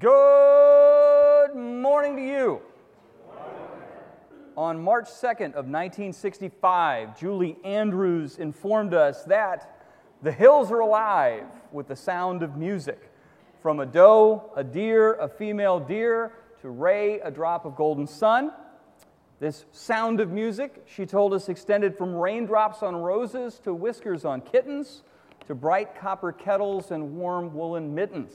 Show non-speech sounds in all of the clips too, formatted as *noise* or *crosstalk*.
Good morning to you. On March 2nd of 1965, Julie Andrews informed us that the hills are alive with the sound of music. From a doe, a deer, a female deer, to Ray, a drop of golden sun. This sound of music, she told us, extended from raindrops on roses to whiskers on kittens, to bright copper kettles and warm woolen mittens.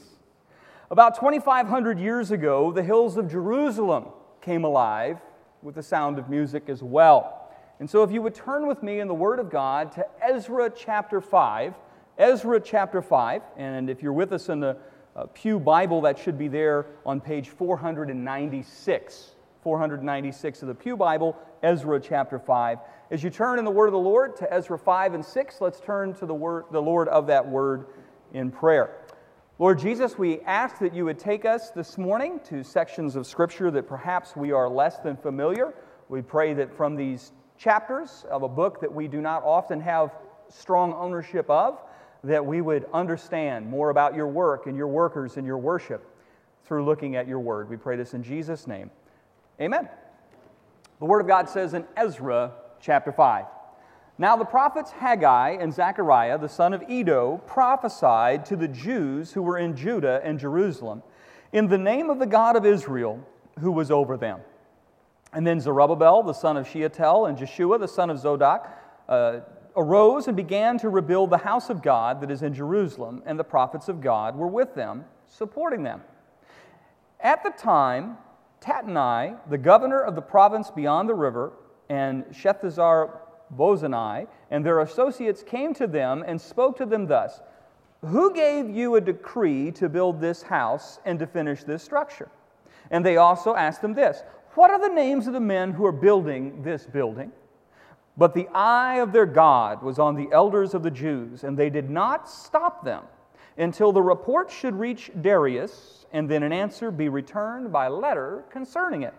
About 2,500 years ago, the hills of Jerusalem came alive with the sound of music as well. And so, if you would turn with me in the Word of God to Ezra chapter 5, Ezra chapter 5, and if you're with us in the uh, Pew Bible, that should be there on page 496. 496 of the Pew Bible, Ezra chapter 5. As you turn in the Word of the Lord to Ezra 5 and 6, let's turn to the, word, the Lord of that Word in prayer. Lord Jesus, we ask that you would take us this morning to sections of Scripture that perhaps we are less than familiar. We pray that from these chapters of a book that we do not often have strong ownership of, that we would understand more about your work and your workers and your worship through looking at your word. We pray this in Jesus' name. Amen. The Word of God says in Ezra chapter 5 now the prophets Haggai and Zechariah, the son of Iddo, prophesied to the Jews who were in Judah and Jerusalem in the name of the God of Israel who was over them. And then Zerubbabel, the son of Shealtiel, and Jeshua, the son of Zodak, uh, arose and began to rebuild the house of God that is in Jerusalem, and the prophets of God were with them, supporting them. At the time, Tattenai, the governor of the province beyond the river, and Shethazar Bozani, and their associates came to them and spoke to them thus Who gave you a decree to build this house and to finish this structure? And they also asked them this What are the names of the men who are building this building? But the eye of their God was on the elders of the Jews, and they did not stop them until the report should reach Darius, and then an answer be returned by letter concerning it.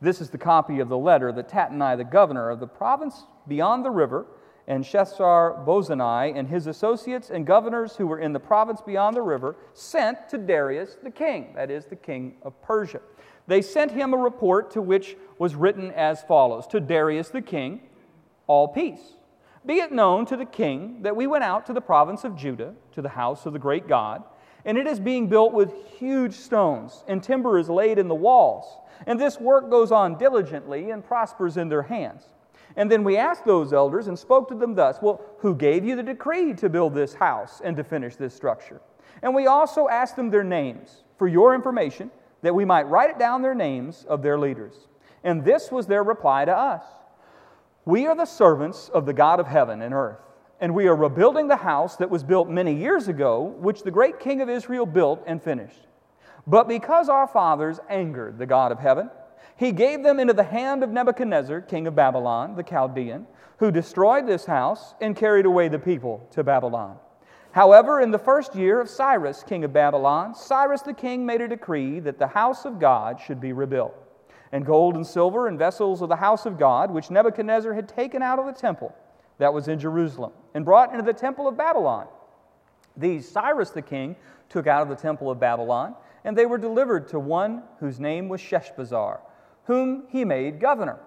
This is the copy of the letter that Tattenai, the governor of the province beyond the river, and Shethar Bozani and his associates and governors who were in the province beyond the river sent to Darius the king, that is, the king of Persia. They sent him a report to which was written as follows To Darius the king, all peace. Be it known to the king that we went out to the province of Judah, to the house of the great God, and it is being built with huge stones, and timber is laid in the walls. And this work goes on diligently and prospers in their hands. And then we asked those elders and spoke to them thus Well, who gave you the decree to build this house and to finish this structure? And we also asked them their names for your information, that we might write it down their names of their leaders. And this was their reply to us We are the servants of the God of heaven and earth, and we are rebuilding the house that was built many years ago, which the great king of Israel built and finished. But because our fathers angered the God of heaven, he gave them into the hand of Nebuchadnezzar, king of Babylon, the Chaldean, who destroyed this house and carried away the people to Babylon. However, in the first year of Cyrus, king of Babylon, Cyrus the king made a decree that the house of God should be rebuilt. And gold and silver and vessels of the house of God, which Nebuchadnezzar had taken out of the temple that was in Jerusalem, and brought into the temple of Babylon. These Cyrus the king took out of the temple of Babylon, and they were delivered to one whose name was Sheshbazzar whom he made governor.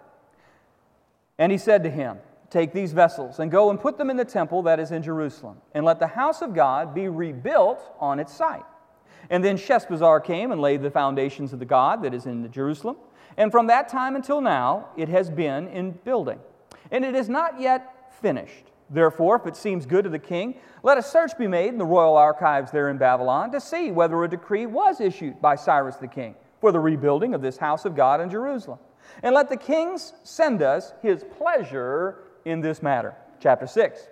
And he said to him, Take these vessels and go and put them in the temple that is in Jerusalem, and let the house of God be rebuilt on its site. And then Sheshbazzar came and laid the foundations of the God that is in Jerusalem. And from that time until now, it has been in building. And it is not yet finished. Therefore, if it seems good to the king, let a search be made in the royal archives there in Babylon to see whether a decree was issued by Cyrus the king for the rebuilding of this house of God in Jerusalem. And let the kings send us his pleasure in this matter. Chapter 6.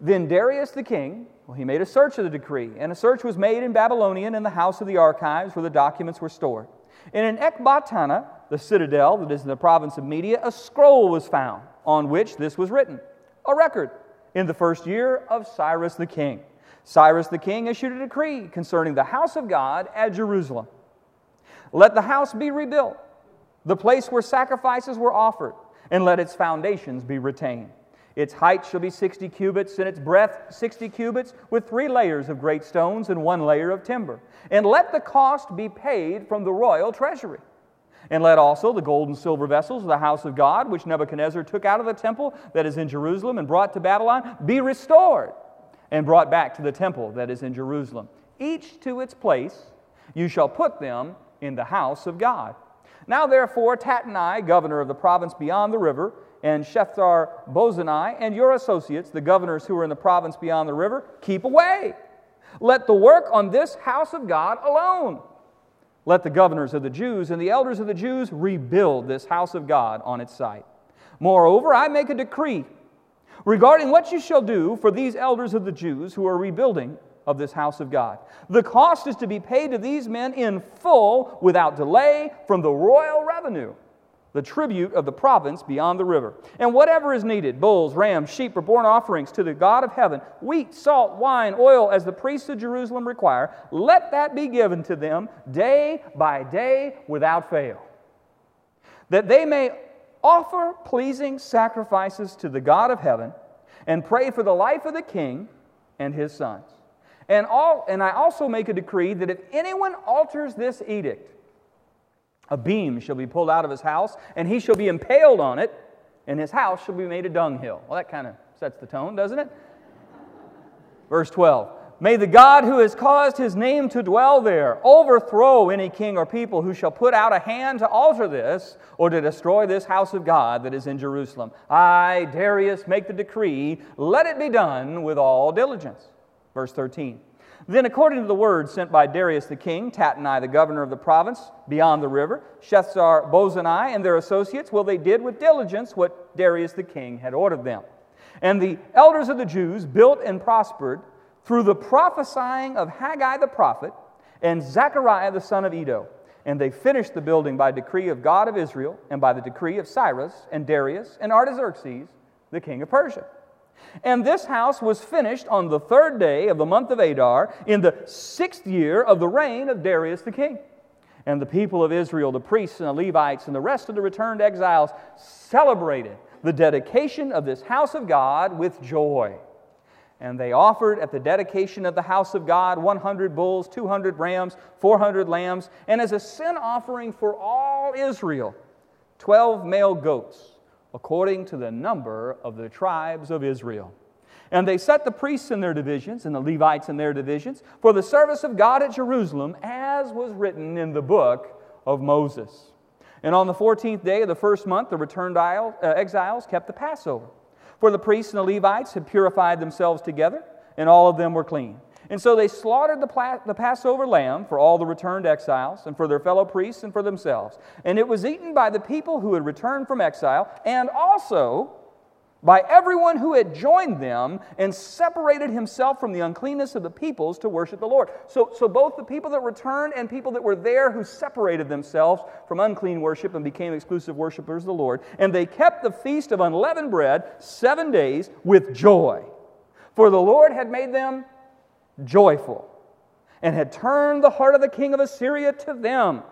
Then Darius the king, well, he made a search of the decree, and a search was made in Babylonian in the house of the archives where the documents were stored. And in Ecbatana, the citadel that is in the province of Media, a scroll was found on which this was written a record in the first year of Cyrus the king. Cyrus the king issued a decree concerning the house of God at Jerusalem. Let the house be rebuilt, the place where sacrifices were offered, and let its foundations be retained. Its height shall be 60 cubits, and its breadth 60 cubits, with three layers of great stones and one layer of timber. And let the cost be paid from the royal treasury. And let also the gold and silver vessels of the house of God, which Nebuchadnezzar took out of the temple that is in Jerusalem and brought to Babylon, be restored and brought back to the temple that is in Jerusalem. Each to its place, you shall put them in the house of God. Now, therefore, Tattenai, governor of the province beyond the river, and Shethar Bozani, and your associates, the governors who are in the province beyond the river, keep away. Let the work on this house of God alone. Let the governors of the Jews and the elders of the Jews rebuild this house of God on its site. Moreover, I make a decree regarding what you shall do for these elders of the Jews who are rebuilding of this house of God. The cost is to be paid to these men in full without delay from the royal revenue, the tribute of the province beyond the river. And whatever is needed bulls, rams, sheep, or born offerings to the God of heaven, wheat, salt, wine, oil, as the priests of Jerusalem require, let that be given to them day by day without fail. That they may offer pleasing sacrifices to the God of heaven and pray for the life of the king and his sons. And, all, and I also make a decree that if anyone alters this edict, a beam shall be pulled out of his house, and he shall be impaled on it, and his house shall be made a dunghill. Well, that kind of sets the tone, doesn't it? Verse 12 May the God who has caused his name to dwell there overthrow any king or people who shall put out a hand to alter this or to destroy this house of God that is in Jerusalem. I, Darius, make the decree, let it be done with all diligence. Verse 13. Then, according to the word sent by Darius the king, Tattenai, the governor of the province beyond the river, Shethar Bozani and their associates, well, they did with diligence what Darius the king had ordered them. And the elders of the Jews built and prospered through the prophesying of Haggai the prophet and Zechariah the son of Iddo. And they finished the building by decree of God of Israel and by the decree of Cyrus and Darius and Artaxerxes, the king of Persia. And this house was finished on the third day of the month of Adar in the sixth year of the reign of Darius the king. And the people of Israel, the priests and the Levites, and the rest of the returned exiles celebrated the dedication of this house of God with joy. And they offered at the dedication of the house of God 100 bulls, 200 rams, 400 lambs, and as a sin offering for all Israel, 12 male goats according to the number of the tribes of Israel. And they set the priests in their divisions and the Levites in their divisions for the service of God at Jerusalem, as was written in the book of Moses. And on the 14th day of the first month, the returned uh, exiles kept the Passover. For the priests and the Levites had purified themselves together, and all of them were clean. And so they slaughtered the, the, Passover lamb for all the returned exiles, and for their fellow priests, and for themselves. And it was eaten by the people who had returned from exile, and also by everyone who had joined them and separated himself from the uncleanness of the peoples to worship the Lord. So, so both the people that returned and people that were there who separated themselves from unclean worship and became exclusive worshipers of the Lord. And they kept the feast of unleavened bread seven days with joy. For the Lord had made them joyful, and had turned the heart of the king of Assyria to them,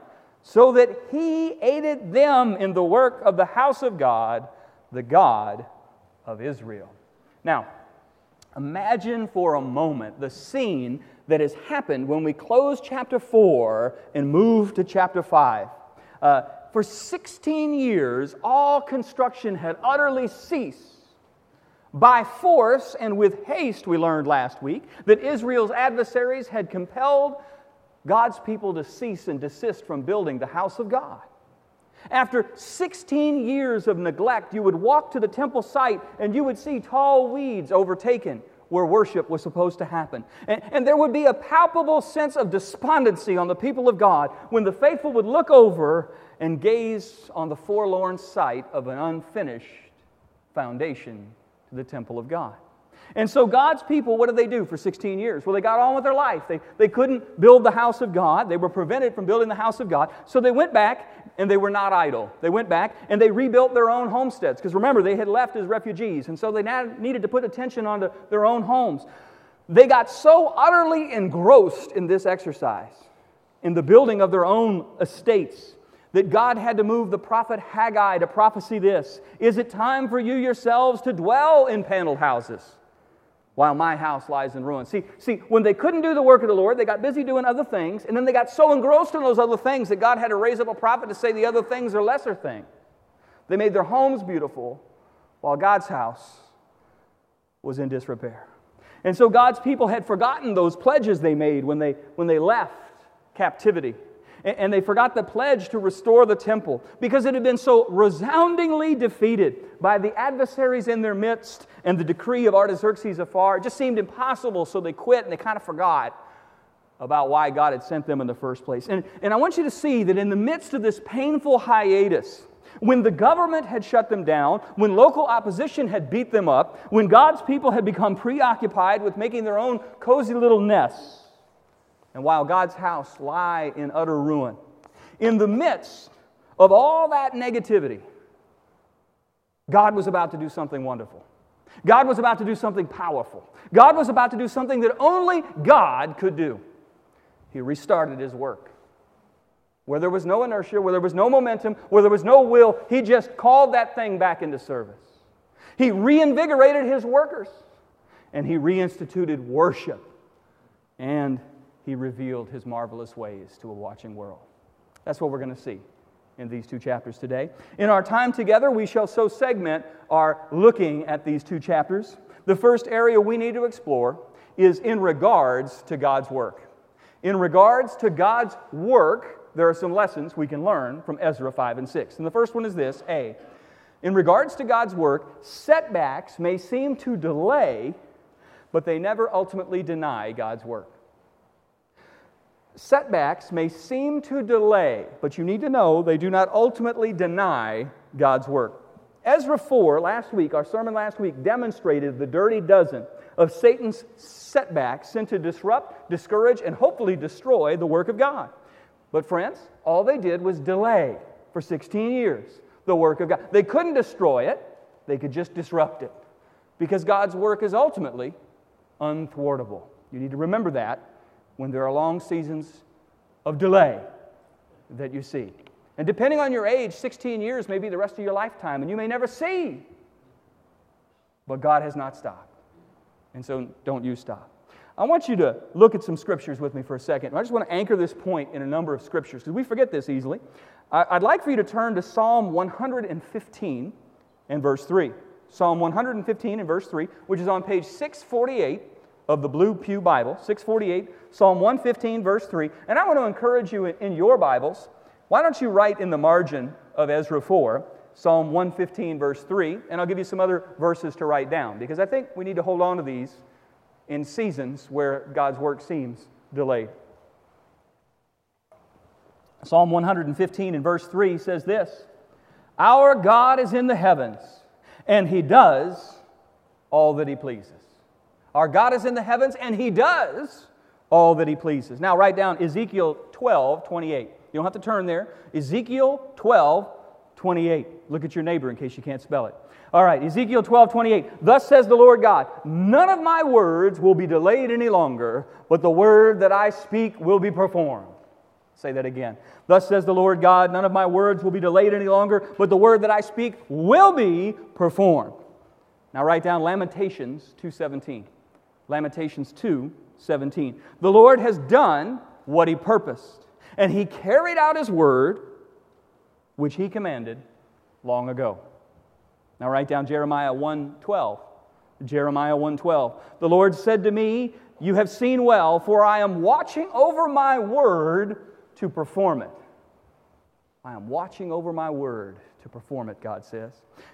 so that he aided them in the work of the house of God, the God of Israel. Now, imagine for a moment the scene that has happened when we close chapter 4 and move to chapter 5. Uh, for 16 years, all construction had utterly ceased by force and with haste, we learned last week that Israel's adversaries had compelled God's people to cease and desist from building the house of God. After 16 years of neglect, you would walk to the temple site and you would see tall weeds overtaken where worship was supposed to happen. And, and, there would be a palpable sense of despondency on the people of God when the faithful would look over and gaze on the forlorn sight of an unfinished foundation the temple of God. And so God's people, what did they do for 16 years? Well, they got on with their life. They, they couldn't build the house of God. They were prevented from building the house of God. So they went back and they were not idle. They went back and they rebuilt their own homesteads. Because remember, they had left as refugees. And so they now needed to put attention onto their own homes. They got so utterly engrossed in this exercise, in the building of their own estates, that God had to move the prophet Haggai to prophesy this Is it time for you yourselves to dwell in paneled houses? While my house lies in ruins. See, see, when they couldn't do the work of the Lord, they got busy doing other things, and then they got so engrossed in those other things that God had to raise up a prophet to say the other things are lesser things. They made their homes beautiful, while God's house was in disrepair. And so God's people had forgotten those pledges they made when they, when they left captivity. And, they forgot the pledge to restore the temple because it had been so resoundingly defeated by the adversaries in their midst and the decree of Artaxerxes afar. It just seemed impossible, so they quit and they kind of forgot about why God had sent them in the first place. And, and I want you to see that in the midst of this painful hiatus, when the government had shut them down, when local opposition had beat them up, when God's people had become preoccupied with making their own cozy little nests, and while God's house lie in utter ruin, in the midst of all that negativity, God was about to do something wonderful. God was about to do something powerful. God was about to do something that only God could do. He restarted his work. Where there was no inertia, where there was no momentum, where there was no will, he just called that thing back into service. He reinvigorated his workers and he reinstituted worship and he revealed his marvelous ways to a watching world. That's what we're going to see in these two chapters today. In our time together, we shall so segment our looking at these two chapters. The first area we need to explore is in regards to God's work. In regards to God's work, there are some lessons we can learn from Ezra 5 and 6. And the first one is this A. In regards to God's work, setbacks may seem to delay, but they never ultimately deny God's work. Setbacks may seem to delay, but you need to know they do not ultimately deny God's work. Ezra 4, last week, our sermon last week, demonstrated the dirty dozen of Satan's setbacks sent to disrupt, discourage, and hopefully destroy the work of God. But, friends, all they did was delay for 16 years the work of God. They couldn't destroy it, they could just disrupt it because God's work is ultimately unthwartable. You need to remember that when there are long seasons of delay that you see. And depending on your age, 16 years may be the rest of your lifetime, and you may never see. But God has not stopped. And so don't you stop. I want you to look at some scriptures with me for a second. I just want to anchor this point in a number of scriptures because we forget this easily. I'd like for you to turn to Psalm 115 and verse 3. Psalm 115 and verse 3, which is on page 648 of the Blue Pew Bible, 648, Psalm 115, verse 3. And I want to encourage you in your Bibles, why don't you write in the margin of Ezra 4, Psalm 115, verse 3, and I'll give you some other verses to write down because I think we need to hold on to these in seasons where God's work seems delayed. Psalm 115 and verse 3 says this Our God is in the heavens, and he does all that he pleases. Our God is in the heavens, and he does all that he pleases. Now, write down Ezekiel 12 28. You don't have to turn there. Ezekiel 12 28. Look at your neighbor in case you can't spell it. All right, Ezekiel 12, 28. Thus says the Lord God, none of my words will be delayed any longer, but the word that I speak will be performed. Say that again. Thus says the Lord God, none of my words will be delayed any longer, but the word that I speak will be performed. Now write down Lamentations 2:17. Lamentations 2:17. The Lord has done what he purposed, and he carried out his word which he commanded long ago. Now write down Jeremiah 1:12. Jeremiah 1:12. The Lord said to me, "You have seen well, for I am watching over my word to perform it." I am watching over my word to perform it, God says.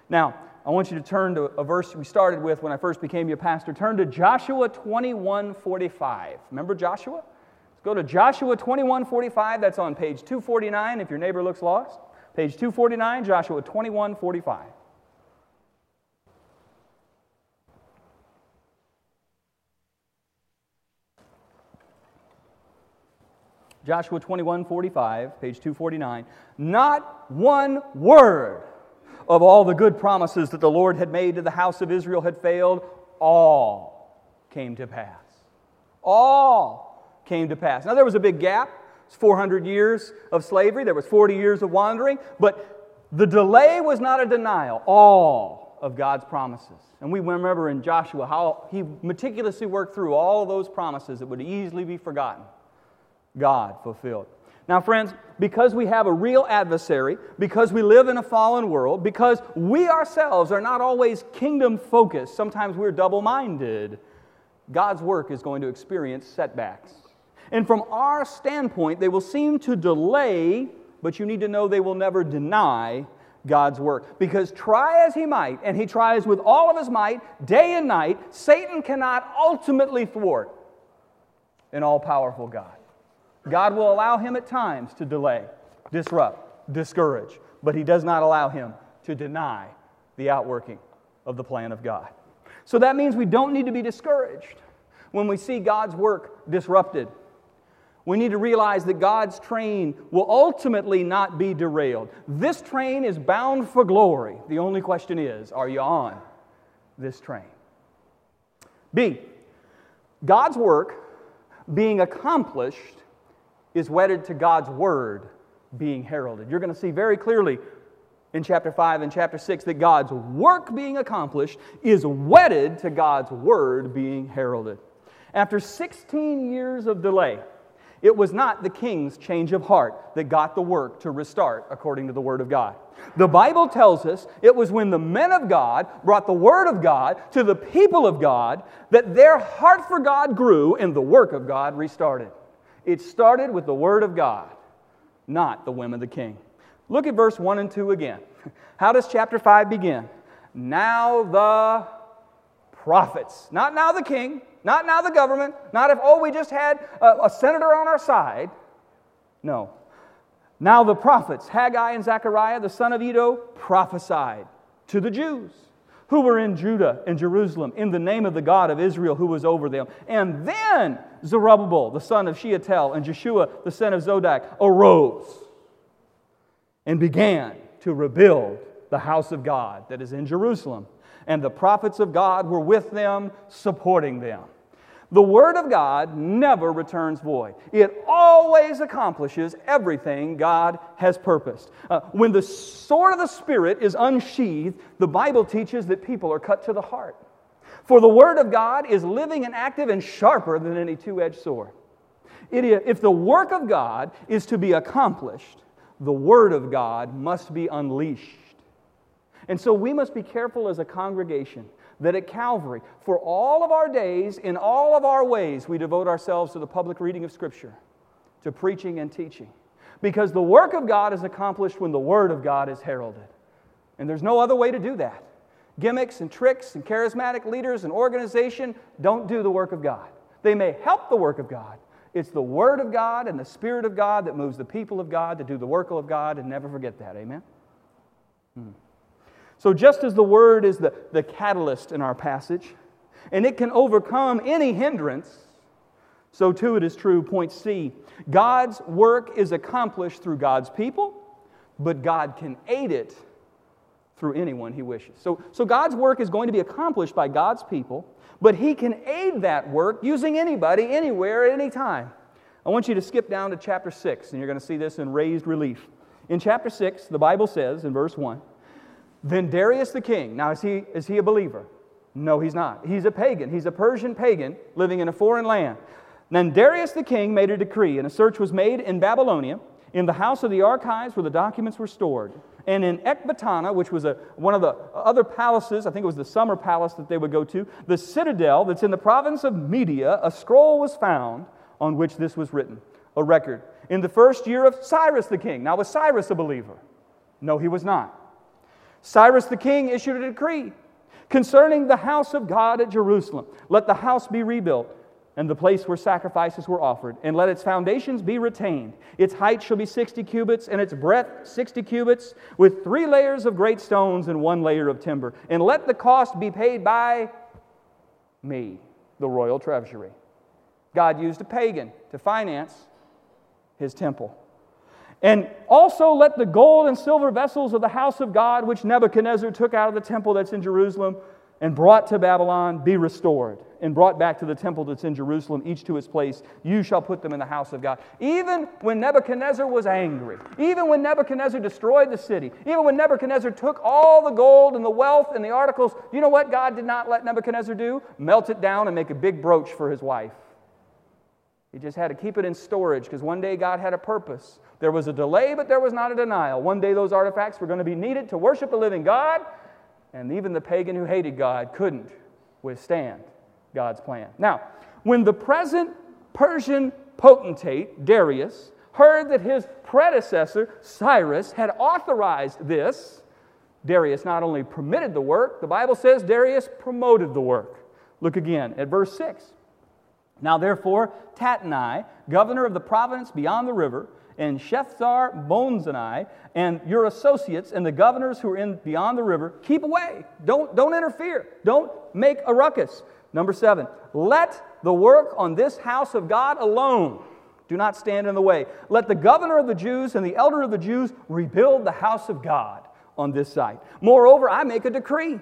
Now, I want you to turn to a verse we started with when I first became your pastor. Turn to Joshua 21:45. Remember Joshua? Let's go to Joshua 21:45. That's on page 249 if your neighbor looks lost. Page 249, Joshua 21:45. Joshua 21 45, page 249. Not one word of all the good promises that the Lord had made to the house of Israel had failed. All came to pass. All came to pass. Now, there was a big gap. It's 400 years of slavery, there was 40 years of wandering, but the delay was not a denial. All of God's promises. And we remember in Joshua how he meticulously worked through all those promises that would easily be forgotten. God fulfilled. Now, friends, because we have a real adversary, because we live in a fallen world, because we ourselves are not always kingdom focused, sometimes we're double minded, God's work is going to experience setbacks. And from our standpoint, they will seem to delay, but you need to know they will never deny God's work. Because try as he might, and he tries with all of his might, day and night, Satan cannot ultimately thwart an all powerful God. God will allow him at times to delay, disrupt, discourage, but he does not allow him to deny the outworking of the plan of God. So that means we don't need to be discouraged when we see God's work disrupted. We need to realize that God's train will ultimately not be derailed. This train is bound for glory. The only question is are you on this train? B, God's work being accomplished is wedded to God's word being heralded. You're going to see very clearly in chapter 5 and chapter 6 that God's work being accomplished is wedded to God's word being heralded. After 16 years of delay, it was not the king's change of heart that got the work to restart according to the Word of God. The Bible tells us it was when the men of God brought the Word of God to the people of God that their heart for God grew and the work of God restarted. It started with the Word of God, not the whim of the king. Look at verse 1 and 2 again. *laughs* How does chapter 5 begin? Now the prophets, not now the king, not now the government, not if, oh, we just had a, a senator on our side. No. Now the prophets, Haggai and Zechariah, the son of Iddo, prophesied to the Jews who were in Judah and Jerusalem in the name of the God of Israel who was over them. And then Zerubbabel, the son of Shealtiel, and Jeshua, the son of Zodak, arose and began to rebuild the house of God that is in Jerusalem and the prophets of God were with them, supporting them. The Word of God never returns void. It always accomplishes everything God has purposed. Uh, when the sword of the Spirit is unsheathed, the Bible teaches that people are cut to the heart. For the Word of God is living and active and sharper than any two edged sword. If the work of God is to be accomplished, the Word of God must be unleashed. And so we must be careful as a congregation that at Calvary, for all of our days, in all of our ways, we devote ourselves to the public reading of Scripture, to preaching and teaching. Because the work of God is accomplished when the Word of God is heralded. And there's no other way to do that. Gimmicks and tricks and charismatic leaders and organization don't do the work of God. They may help the work of God. It's the Word of God and the Spirit of God that moves the people of God to do the work of God, and never forget that. Amen? Hmm. So, just as the word is the, the catalyst in our passage, and it can overcome any hindrance, so too it is true, point C. God's work is accomplished through God's people, but God can aid it through anyone he wishes. So, so God's work is going to be accomplished by God's people, but he can aid that work using anybody, anywhere, at any time. I want you to skip down to chapter 6, and you're going to see this in raised relief. In chapter 6, the Bible says in verse 1 then Darius the king, now is he, is he a believer? No, he's not. He's a pagan. He's a Persian pagan living in a foreign land. Then Darius the king made a decree, and a search was made in Babylonia, in the house of the archives where the documents were stored, and in Ecbatana, which was a, one of the other palaces, I think it was the summer palace that they would go to, the citadel that's in the province of Media, a scroll was found on which this was written, a record. In the first year of Cyrus the king. Now, was Cyrus a believer? No, he was not. Cyrus the king issued a decree concerning the house of God at Jerusalem. Let the house be rebuilt and the place where sacrifices were offered, and let its foundations be retained. Its height shall be 60 cubits, and its breadth 60 cubits, with three layers of great stones and one layer of timber. And let the cost be paid by me, the royal treasury. God used a pagan to finance his temple. And also let the gold and silver vessels of the house of God, which Nebuchadnezzar took out of the temple that's in Jerusalem and brought to Babylon, be restored. and brought back to the temple that's in Jerusalem, each to its place. You shall put them in the house of God. Even when Nebuchadnezzar was angry, even when Nebuchadnezzar destroyed the city, even when Nebuchadnezzar took all the gold and the wealth and the articles, you know what God did not let Nebuchadnezzar do? Melt it down and make a big brooch for his wife. He just had to keep it in storage because one day God had a purpose. There was a delay, but there was not a denial. One day those artifacts were going to be needed to worship the living God, and even the pagan who hated God couldn't withstand God's plan. Now, when the present Persian potentate, Darius, heard that his predecessor, Cyrus, had authorized this, Darius not only permitted the work, the Bible says Darius promoted the work. Look again at verse 6. Now, therefore, Tatnai, governor of the province beyond the river, and Shethar Bonzani, and your associates and the governors who are in beyond the river, keep away. Don't, don't interfere. Don't make a ruckus. Number seven, let the work on this house of God alone. Do not stand in the way. Let the governor of the Jews and the elder of the Jews rebuild the house of God on this site. Moreover, I make a decree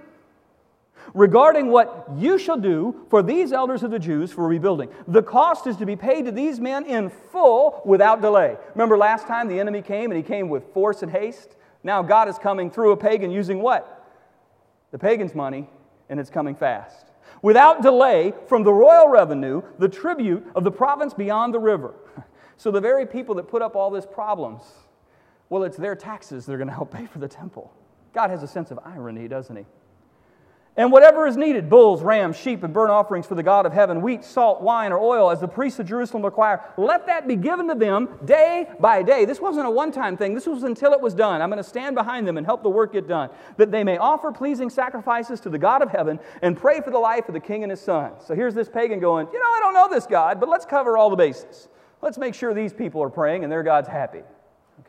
regarding what you shall do for these elders of the Jews for rebuilding. The cost is to be paid to these men in full without delay. Remember last time the enemy came and he came with force and haste? Now God is coming through a pagan using what? The pagan's money, and it's coming fast. Without delay from the royal revenue, the tribute of the province beyond the river. *laughs* So the very people that put up all these problems, well, it's their taxes that are going to help pay for the temple. God has a sense of irony, doesn't he? And whatever is needed bulls, rams, sheep, and burnt offerings for the God of heaven, wheat, salt, wine, or oil, as the priests of Jerusalem require, let that be given to them day by day. This wasn't a one time thing, this was until it was done. I'm going to stand behind them and help the work get done, that they may offer pleasing sacrifices to the God of heaven and pray for the life of the king and his son. So here's this pagan going, You know, I don't know this God, but let's cover all the bases. Let's make sure these people are praying and their God's happy.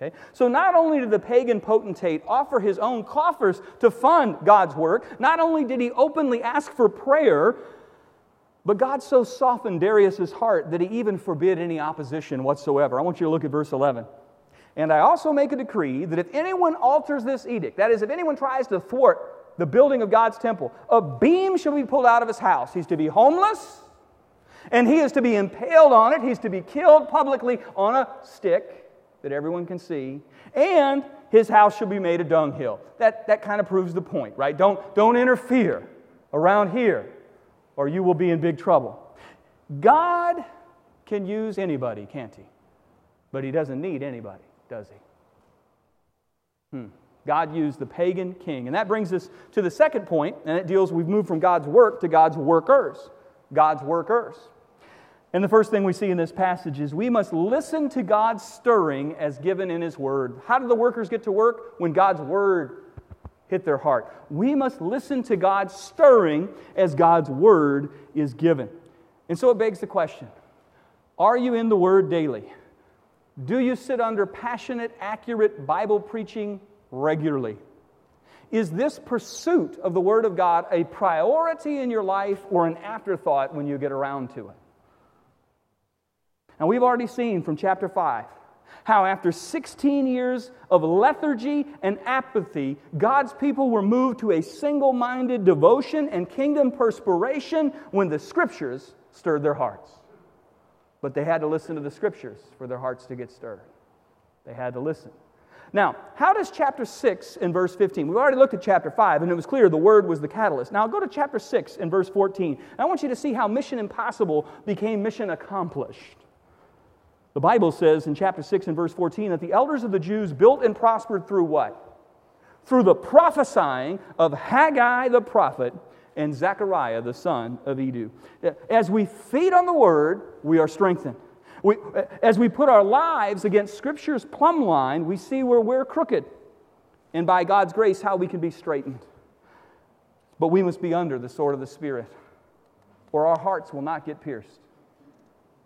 Okay? So not only did the pagan potentate offer his own coffers to fund God's work, not only did he openly ask for prayer, but God so softened Darius's heart that he even forbid any opposition whatsoever. I want you to look at verse 11. And I also make a decree that if anyone alters this edict, that is, if anyone tries to thwart the building of God's temple, a beam shall be pulled out of his house. He's to be homeless, and he is to be impaled on it. He's to be killed publicly on a stick that everyone can see, and his house shall be made a dunghill. That, that kind of proves the point, right? Don't, don't interfere around here, or you will be in big trouble. God can use anybody, can't he? But he doesn't need anybody, does he? Hmm. God used the pagan king. And that brings us to the second point, and it deals, we've moved from God's work to God's workers. God's workers. And the first thing we see in this passage is we must listen to God's stirring as given in His Word. How do the workers get to work? When God's Word hit their heart. We must listen to God's stirring as God's Word is given. And so it begs the question Are you in the Word daily? Do you sit under passionate, accurate Bible preaching regularly? Is this pursuit of the Word of God a priority in your life or an afterthought when you get around to it? And we've already seen from chapter 5 how, after 16 years of lethargy and apathy, God's people were moved to a single minded devotion and kingdom perspiration when the scriptures stirred their hearts. But they had to listen to the scriptures for their hearts to get stirred. They had to listen. Now, how does chapter 6 in verse 15? We've already looked at chapter 5, and it was clear the word was the catalyst. Now, go to chapter 6 in verse 14. I want you to see how mission impossible became mission accomplished. The Bible says in chapter 6 and verse 14 that the elders of the Jews built and prospered through what? Through the prophesying of Haggai the prophet and Zechariah the son of Iddo. As we feed on the word, we are strengthened. We, as we put our lives against Scripture's plumb line, we see where we're crooked, and by God's grace, how we can be straightened. But we must be under the sword of the Spirit, or our hearts will not get pierced.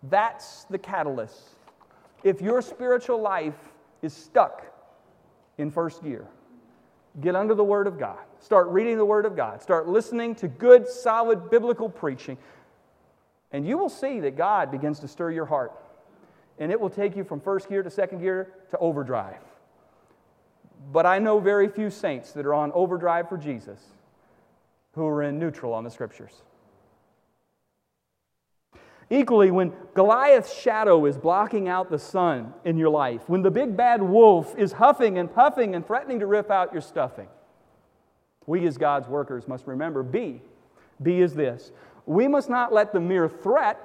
That's the catalyst. If your spiritual life is stuck in first gear, get under the Word of God. Start reading the Word of God. Start listening to good, solid biblical preaching. And you will see that God begins to stir your heart. And it will take you from first gear to second gear to overdrive. But I know very few saints that are on overdrive for Jesus who are in neutral on the Scriptures. Equally, when Goliath's shadow is blocking out the sun in your life, when the big bad wolf is huffing and puffing and threatening to rip out your stuffing, we as God's workers must remember B. B is this we must not let the mere threat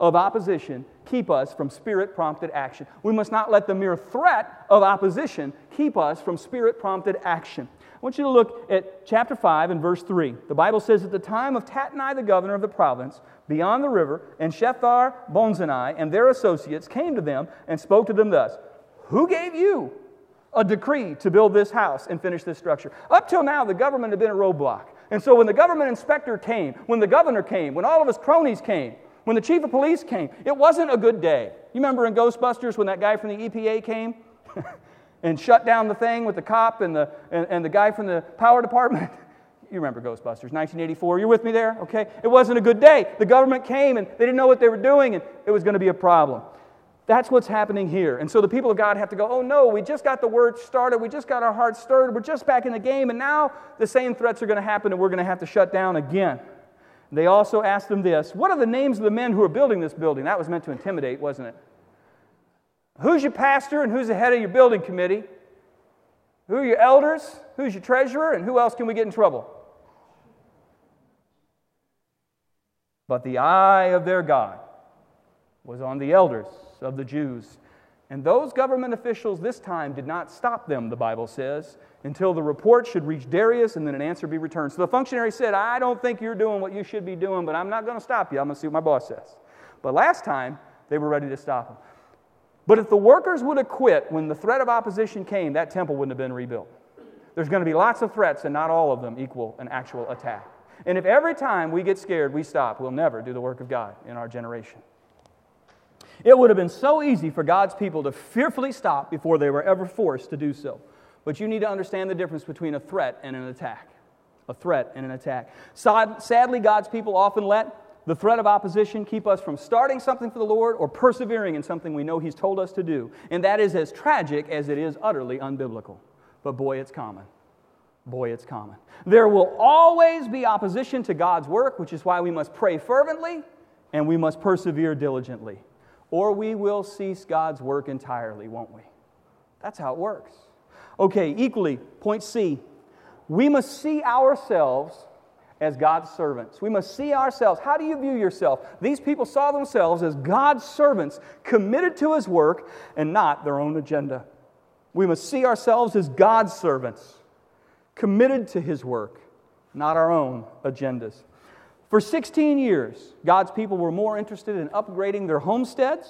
of opposition keep us from spirit prompted action. We must not let the mere threat of opposition keep us from spirit prompted action. I want you to look at chapter 5 and verse 3. The Bible says, At the time of Tatnai, the governor of the province, beyond the river, and Shethar Bonzani and their associates came to them and spoke to them thus Who gave you a decree to build this house and finish this structure? Up till now, the government had been a roadblock. And so when the government inspector came, when the governor came, when all of his cronies came, when the chief of police came, it wasn't a good day. You remember in Ghostbusters when that guy from the EPA came *laughs* and shut down the thing with the cop and the, and, and the guy from the power department? *laughs* you remember Ghostbusters, 1984. You're with me there? Okay. It wasn't a good day. The government came and they didn't know what they were doing and it was going to be a problem. That's what's happening here. And so the people of God have to go, oh no, we just got the word started. We just got our hearts stirred. We're just back in the game. And now the same threats are going to happen and we're going to have to shut down again. They also asked them this What are the names of the men who are building this building? That was meant to intimidate, wasn't it? Who's your pastor and who's the head of your building committee? Who are your elders? Who's your treasurer? And who else can we get in trouble? But the eye of their God was on the elders of the Jews. And those government officials this time did not stop them, the Bible says until the report should reach Darius and then an answer be returned. So the functionary said, I don't think you're doing what you should be doing, but I'm not going to stop you. I'm going to see what my boss says. But last time, they were ready to stop him. But if the workers would have quit when the threat of opposition came, that temple wouldn't have been rebuilt. There's going to be lots of threats, and not all of them equal an actual attack. And if every time we get scared, we stop, we'll never do the work of God in our generation. It would have been so easy for God's people to fearfully stop before they were ever forced to do so. But you need to understand the difference between a threat and an attack. A threat and an attack. Sadly, God's people often let the threat of opposition keep us from starting something for the Lord or persevering in something we know He's told us to do. And that is as tragic as it is utterly unbiblical. But boy, it's common. Boy, it's common. There will always be opposition to God's work, which is why we must pray fervently and we must persevere diligently. Or we will cease God's work entirely, won't we? That's how it works. Okay, equally, point C. We must see ourselves as God's servants. We must see ourselves. How do you view yourself? These people saw themselves as God's servants committed to His work and not their own agenda. We must see ourselves as God's servants committed to His work, not our own agendas. For 16 years, God's people were more interested in upgrading their homesteads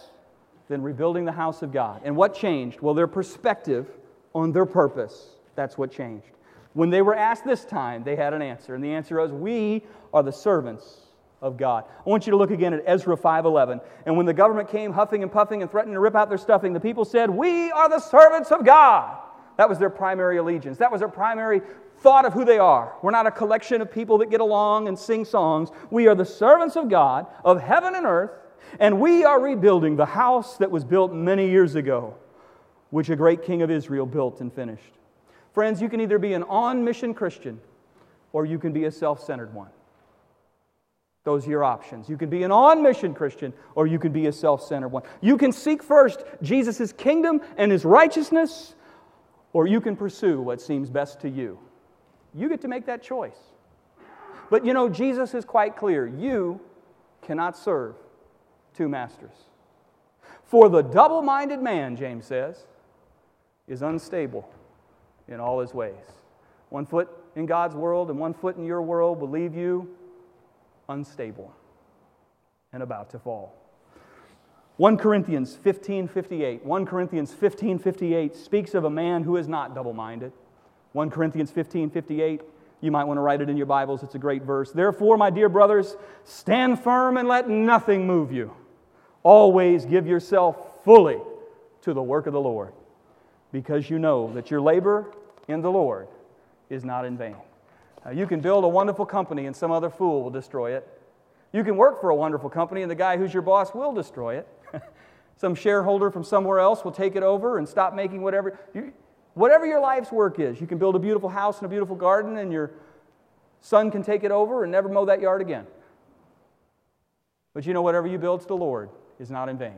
than rebuilding the house of God. And what changed? Well, their perspective on their purpose. That's what changed. When they were asked this time, they had an answer, and the answer was, "We are the servants of God." I want you to look again at Ezra 5:11. And when the government came huffing and puffing and threatening to rip out their stuffing, the people said, "We are the servants of God." That was their primary allegiance. That was their primary thought of who they are. We're not a collection of people that get along and sing songs. We are the servants of God, of heaven and earth, and we are rebuilding the house that was built many years ago which a great king of Israel built and finished. Friends, you can either be an on mission Christian or you can be a self centered one. Those are your options. You can be an on mission Christian or you can be a self centered one. You can seek first Jesus' kingdom and his righteousness, or you can pursue what seems best to you. You get to make that choice. But you know, Jesus is quite clear you cannot serve two masters. For the double minded man, James says, is unstable in all his ways. One foot in God's world and one foot in your world will leave you unstable and about to fall. 1 Corinthians 15:58. 1 Corinthians 15:58 speaks of a man who is not double-minded. 1 Corinthians 15:58. You might want to write it in your Bibles. It's a great verse. Therefore, my dear brothers, stand firm and let nothing move you. Always give yourself fully to the work of the Lord because you know that your labor in the Lord is not in vain. You can build a wonderful company and some other fool will destroy it. You can work for a wonderful company and the guy who's your boss will destroy it. *laughs* some shareholder from somewhere else will take it over and stop making whatever. You, whatever your life's work is, you can build a beautiful house and a beautiful garden and your son can take it over and never mow that yard again. But you know, whatever you build to the Lord is not in vain.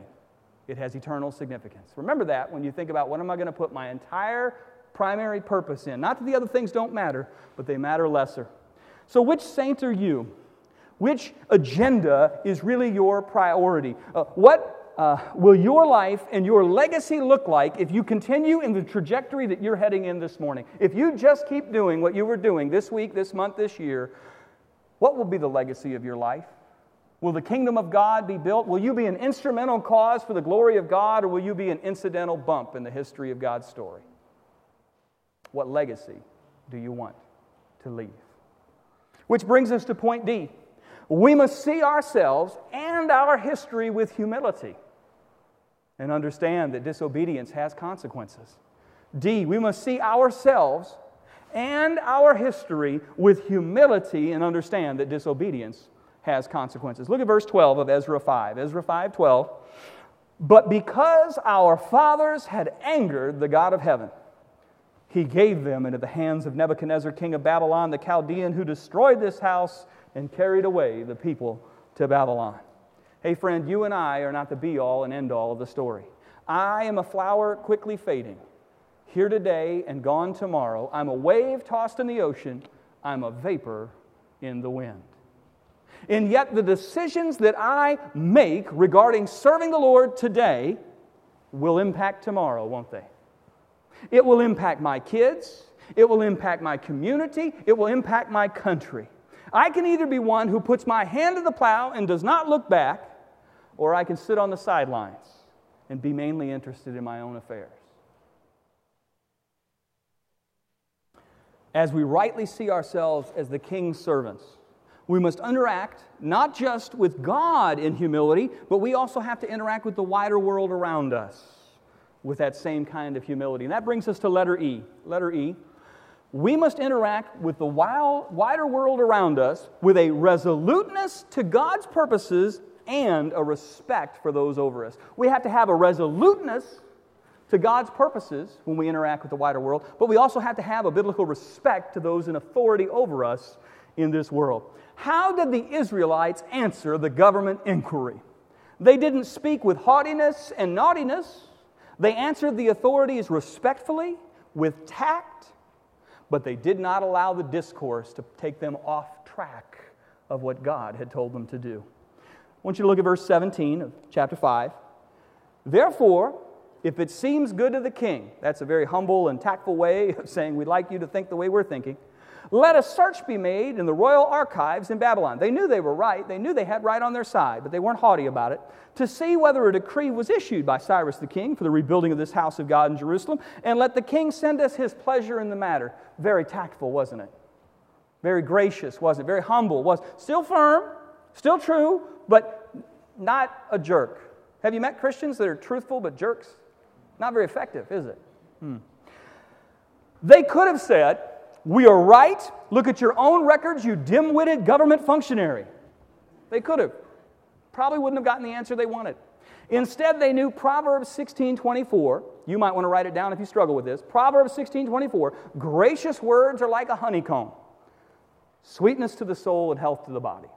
It has eternal significance. Remember that when you think about what am I going to put my entire primary purpose in. Not that the other things don't matter, but they matter lesser. So, which saint are you? Which agenda is really your priority? Uh, what uh, will your life and your legacy look like if you continue in the trajectory that you're heading in this morning? If you just keep doing what you were doing this week, this month, this year, what will be the legacy of your life? Will the kingdom of God be built? Will you be an instrumental cause for the glory of God, or will you be an incidental bump in the history of God's story? What legacy do you want to leave? Which brings us to point D. We must see ourselves and our history with humility and understand that disobedience has consequences. D, we must see ourselves and our history with humility and understand that disobedience has consequences. Look at verse 12 of Ezra 5. Ezra 5 12. But because our fathers had angered the God of heaven, he gave them into the hands of Nebuchadnezzar, king of Babylon, the Chaldean, who destroyed this house and carried away the people to Babylon. Hey, friend, you and I are not the be all and end all of the story. I am a flower quickly fading, here today and gone tomorrow. I'm a wave tossed in the ocean, I'm a vapor in the wind. And yet, the decisions that I make regarding serving the Lord today will impact tomorrow, won't they? It will impact my kids, it will impact my community, it will impact my country. I can either be one who puts my hand to the plow and does not look back, or I can sit on the sidelines and be mainly interested in my own affairs. As we rightly see ourselves as the king's servants, we must interact not just with God in humility, but we also have to interact with the wider world around us with that same kind of humility. And that brings us to letter E. Letter E. We must interact with the wider world around us with a resoluteness to God's purposes and a respect for those over us. We have to have a resoluteness to God's purposes when we interact with the wider world, but we also have to have a biblical respect to those in authority over us in this world. How did the Israelites answer the government inquiry? They didn't speak with haughtiness and naughtiness. They answered the authorities respectfully, with tact, but they did not allow the discourse to take them off track of what God had told them to do. I want you to look at verse 17 of chapter 5. Therefore, if it seems good to the king, that's a very humble and tactful way of saying we'd like you to think the way we're thinking. Let a search be made in the royal archives in Babylon. They knew they were right. They knew they had right on their side, but they weren't haughty about it. To see whether a decree was issued by Cyrus the king for the rebuilding of this house of God in Jerusalem, and let the king send us his pleasure in the matter. Very tactful, wasn't it? Very gracious, wasn't it? Very humble, was still firm, still true, but not a jerk. Have you met Christians that are truthful but jerks? Not very effective, is it? Hmm. They could have said, we are right. Look at your own records, you dim witted government functionary. They could have. Probably wouldn't have gotten the answer they wanted. Instead, they knew Proverbs 16:24. You might want to write it down if you struggle with this. Proverbs 16:24, gracious words are like a honeycomb, sweetness to the soul and health to the body.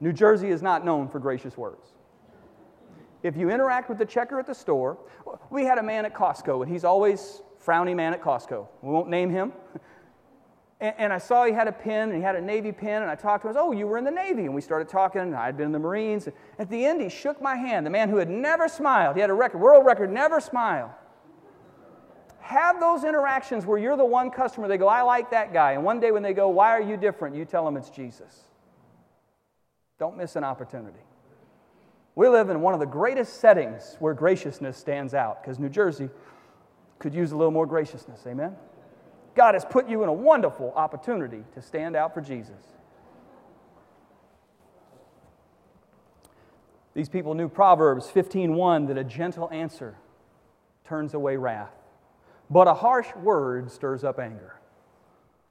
New Jersey is not known for gracious words. If you interact with the checker at the store, we had a man at Costco, and he's always frowny man at Costco. We won't name him. And, and, I saw he had a pin, and he had a Navy pin, and I talked to him. I oh, you were in the Navy. And we started talking. And I'd been in the Marines. At the end, he shook my hand. The man who had never smiled, he had a record, world record, never smile. Have those interactions where you're the one customer, they go, I like that guy. And one day when they go, Why are you different? You tell them it's Jesus. Don't miss an opportunity. We live in one of the greatest settings where graciousness stands out because New Jersey could use a little more graciousness. Amen? God has put you in a wonderful opportunity to stand out for Jesus. These people knew Proverbs 15:1 that a gentle answer turns away wrath, but a harsh word stirs up anger.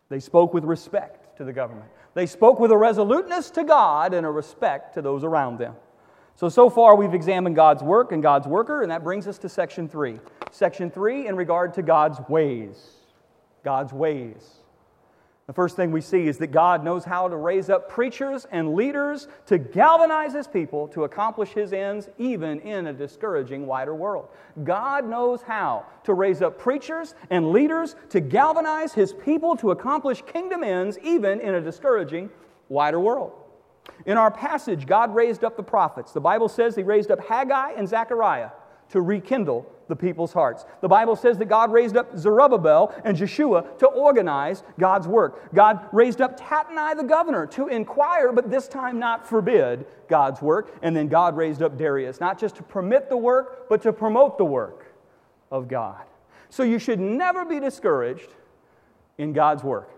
They spoke with respect to the government. They spoke with a resoluteness to God and a respect to those around them. So, so far we've examined God's work and God's worker, and that brings us to section three. Section three in regard to God's ways. God's ways. The first thing we see is that God knows how to raise up preachers and leaders to galvanize His people to accomplish His ends, even in a discouraging wider world. God knows how to raise up preachers and leaders to galvanize His people to accomplish kingdom ends, even in a discouraging wider world. In our passage, God raised up the prophets. The Bible says He raised up Haggai and Zechariah to rekindle the people's hearts. The Bible says that God raised up Zerubbabel and Joshua to organize God's work. God raised up Tatnai the governor to inquire, but this time not forbid God's work. And then God raised up Darius, not just to permit the work, but to promote the work of God. So you should never be discouraged in God's work.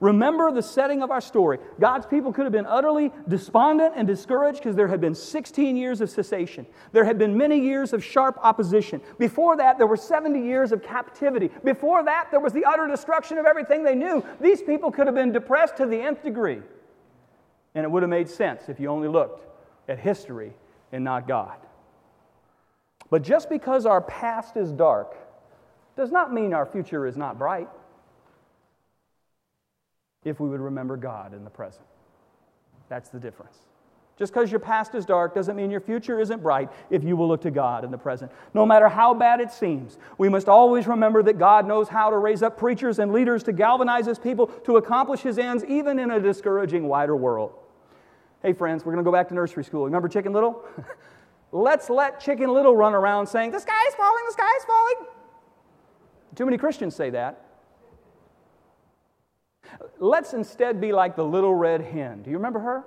Remember the setting of our story. God's people could have been utterly despondent and discouraged because there had been 16 years of cessation. There had been many years of sharp opposition. Before that, there were 70 years of captivity. Before that, there was the utter destruction of everything they knew. These people could have been depressed to the nth degree. And it would have made sense if you only looked at history and not God. But just because our past is dark does not mean our future is not bright if we would remember God in the present. That's the difference. Just because your past is dark doesn't mean your future isn't bright if you will look to God in the present. No matter how bad it seems, we must always remember that God knows how to raise up preachers and leaders to galvanize His people to accomplish His ends, even in a discouraging, wider world. Hey, friends, we're going to go back to nursery school. Remember Chicken Little? *laughs* Let's let Chicken Little run around saying, The sky is falling, the sky is falling. Too many Christians say that. Let's instead be like the little red hen. Do you remember her?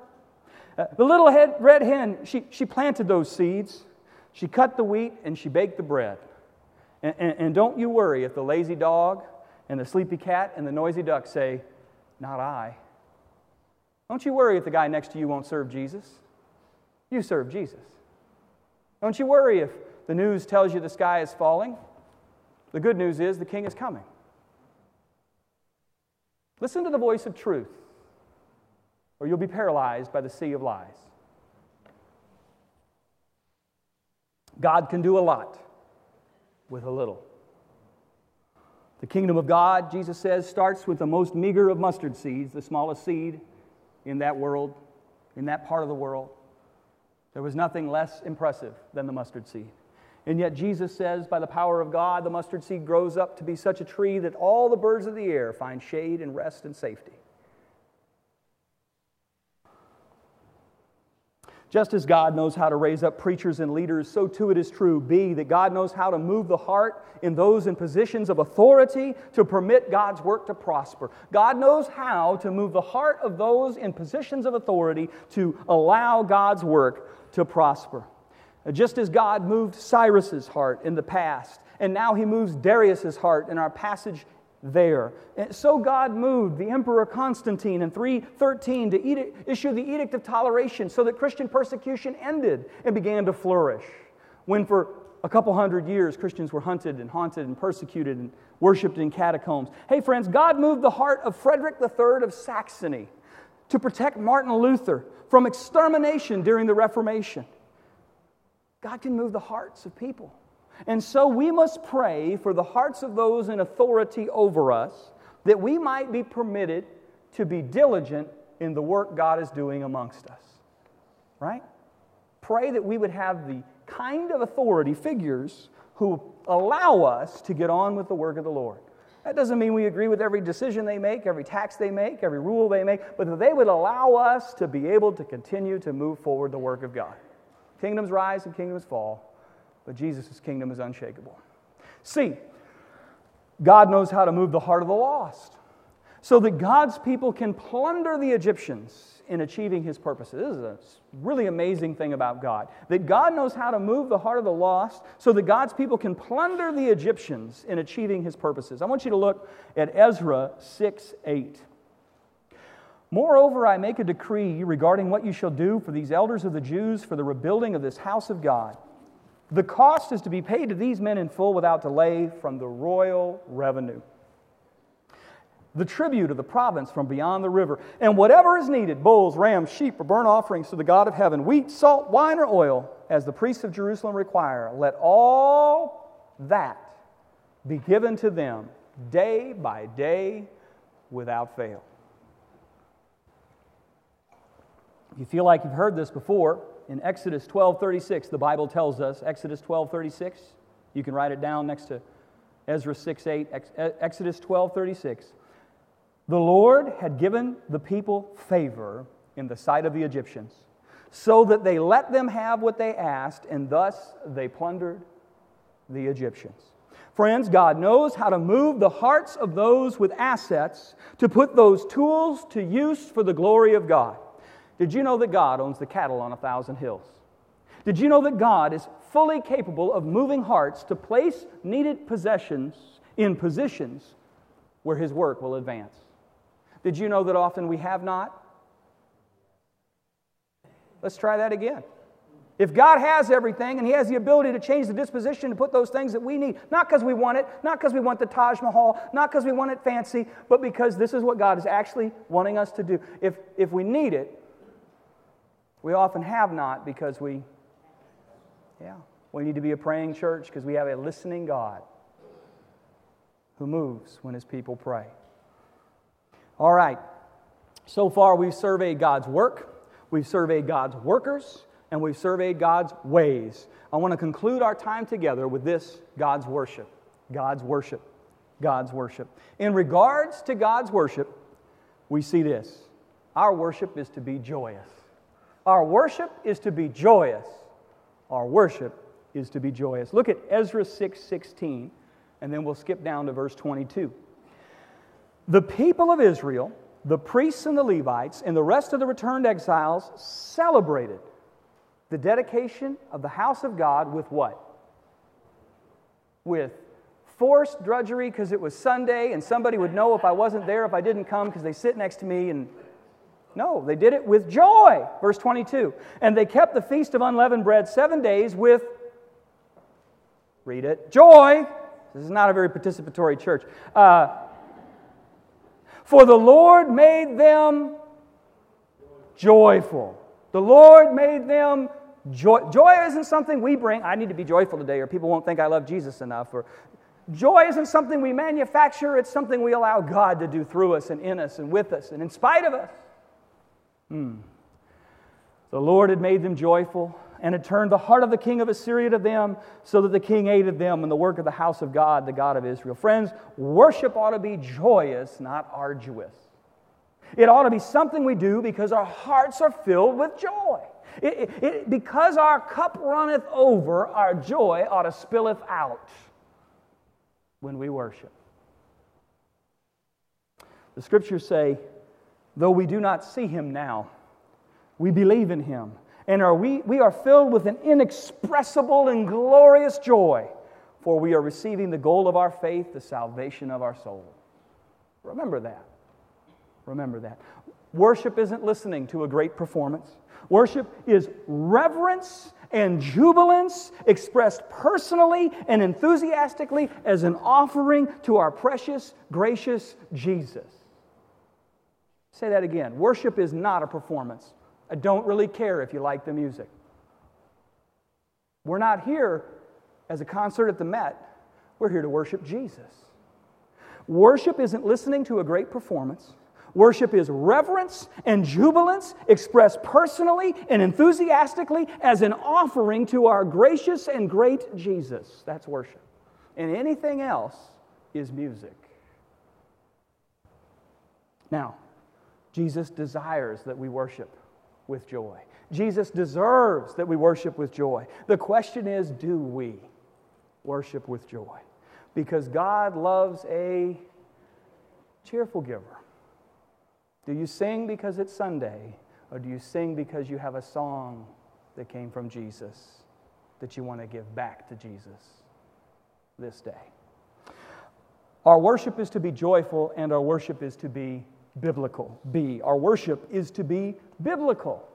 Uh, the little head, red hen, she, she planted those seeds, she cut the wheat, and she baked the bread. And, and, and don't you worry if the lazy dog and the sleepy cat and the noisy duck say, Not I. Don't you worry if the guy next to you won't serve Jesus. You serve Jesus. Don't you worry if the news tells you the sky is falling. The good news is the king is coming. Listen to the voice of truth, or you'll be paralyzed by the sea of lies. God can do a lot with a little. The kingdom of God, Jesus says, starts with the most meager of mustard seeds, the smallest seed in that world, in that part of the world. There was nothing less impressive than the mustard seed. And yet, Jesus says, by the power of God, the mustard seed grows up to be such a tree that all the birds of the air find shade and rest and safety. Just as God knows how to raise up preachers and leaders, so too it is true, B, that God knows how to move the heart in those in positions of authority to permit God's work to prosper. God knows how to move the heart of those in positions of authority to allow God's work to prosper. Just as God moved Cyrus's heart in the past, and now he moves Darius's heart in our passage there. And so God moved the Emperor Constantine in 313 to issue the Edict of Toleration so that Christian persecution ended and began to flourish. When for a couple hundred years Christians were hunted and haunted and persecuted and worshiped in catacombs. Hey, friends, God moved the heart of Frederick III of Saxony to protect Martin Luther from extermination during the Reformation. God can move the hearts of people. And so we must pray for the hearts of those in authority over us that we might be permitted to be diligent in the work God is doing amongst us. Right? Pray that we would have the kind of authority figures who allow us to get on with the work of the Lord. That doesn't mean we agree with every decision they make, every tax they make, every rule they make, but that they would allow us to be able to continue to move forward the work of God. Kingdoms rise and kingdoms fall, but Jesus' kingdom is unshakable. See, God knows how to move the heart of the lost so that God's people can plunder the Egyptians in achieving his purposes. This is a really amazing thing about God. That God knows how to move the heart of the lost so that God's people can plunder the Egyptians in achieving his purposes. I want you to look at Ezra 6 8. Moreover, I make a decree regarding what you shall do for these elders of the Jews for the rebuilding of this house of God. The cost is to be paid to these men in full without delay from the royal revenue. The tribute of the province from beyond the river, and whatever is needed bulls, rams, sheep, or burnt offerings to the God of heaven, wheat, salt, wine, or oil, as the priests of Jerusalem require, let all that be given to them day by day without fail. If you feel like you've heard this before, in Exodus 12:36, the Bible tells us, Exodus 12:36, you can write it down next to Ezra 6:8, Exodus 12:36. The Lord had given the people favor in the sight of the Egyptians, so that they let them have what they asked, and thus they plundered the Egyptians. Friends, God knows how to move the hearts of those with assets to put those tools to use for the glory of God. Did you know that God owns the cattle on a thousand hills? Did you know that God is fully capable of moving hearts to place needed possessions in positions where His work will advance? Did you know that often we have not? Let's try that again. If God has everything and He has the ability to change the disposition to put those things that we need, not because we want it, not because we want the Taj Mahal, not because we want it fancy, but because this is what God is actually wanting us to do. If, if we need it, we often have not because we, yeah, we need to be a praying church because we have a listening God who moves when His people pray. All right, so far we've surveyed God's work, we've surveyed God's workers and we've surveyed God's ways. I want to conclude our time together with this God's worship. God's worship. God's worship. In regards to God's worship, we see this our worship is to be joyous. Our worship is to be joyous. Our worship is to be joyous. Look at Ezra 6 16, and then we'll skip down to verse 22. The people of Israel, the priests and the Levites, and the rest of the returned exiles celebrated the dedication of the house of God with what? With forced drudgery because it was Sunday and somebody would know if I wasn't there if I didn't come because they sit next to me and no, they did it with joy. Verse 22. And they kept the feast of unleavened bread seven days with, read it, joy. This is not a very participatory church. Uh, for the Lord made them joyful. The Lord made them Joy, joy isn't something we bring. I need to be joyful today, or people won't think I love Jesus enough. Or joy isn't something we manufacture. It's something we allow God to do through us and in us and with us and in spite of us. Hmm. The Lord had made them joyful and had turned the heart of the king of Assyria to them, so that the king aided them in the work of the house of God, the God of Israel. Friends, worship ought to be joyous, not arduous. It ought to be something we do because our hearts are filled with joy. It, it, because our cup runneth over, our joy ought to spilleth out when we worship. The scriptures say, though we do not see him now, we believe in him, and are we, we are filled with an inexpressible and glorious joy, for we are receiving the goal of our faith, the salvation of our soul. Remember that. Remember that. Worship isn't listening to a great performance. Worship is reverence and jubilance expressed personally and enthusiastically as an offering to our precious, gracious Jesus. Say that again. Worship is not a performance. I don't really care if you like the music. We're not here as a concert at the Met, we're here to worship Jesus. Worship isn't listening to a great performance. Worship is reverence and jubilance expressed personally and enthusiastically as an offering to our gracious and great Jesus. That's worship. And anything else is music. Now, Jesus desires that we worship with joy. Jesus deserves that we worship with joy. The question is do we worship with joy? Because God loves a cheerful giver. Do you sing because it's Sunday, or do you sing because you have a song that came from Jesus that you want to give back to Jesus this day? Our worship is to be joyful, and our worship is to be biblical. B. Our worship is to be biblical.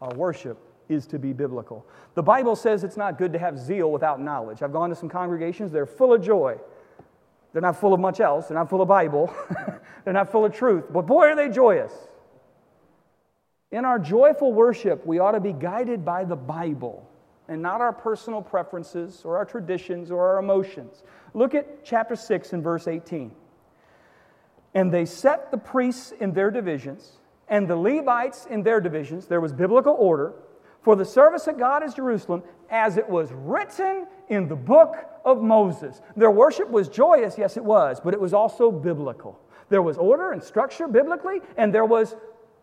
Our worship is to be biblical. The Bible says it's not good to have zeal without knowledge. I've gone to some congregations, they're full of joy. They're not full of much else. They're not full of Bible. *laughs* They're not full of truth. But boy, are they joyous. In our joyful worship, we ought to be guided by the Bible and not our personal preferences or our traditions or our emotions. Look at chapter 6 and verse 18. And they set the priests in their divisions and the Levites in their divisions. There was biblical order for the service of God is Jerusalem, as it was written in the book of Moses. Their worship was joyous, yes, it was, but it was also biblical. There was order and structure biblically, and there was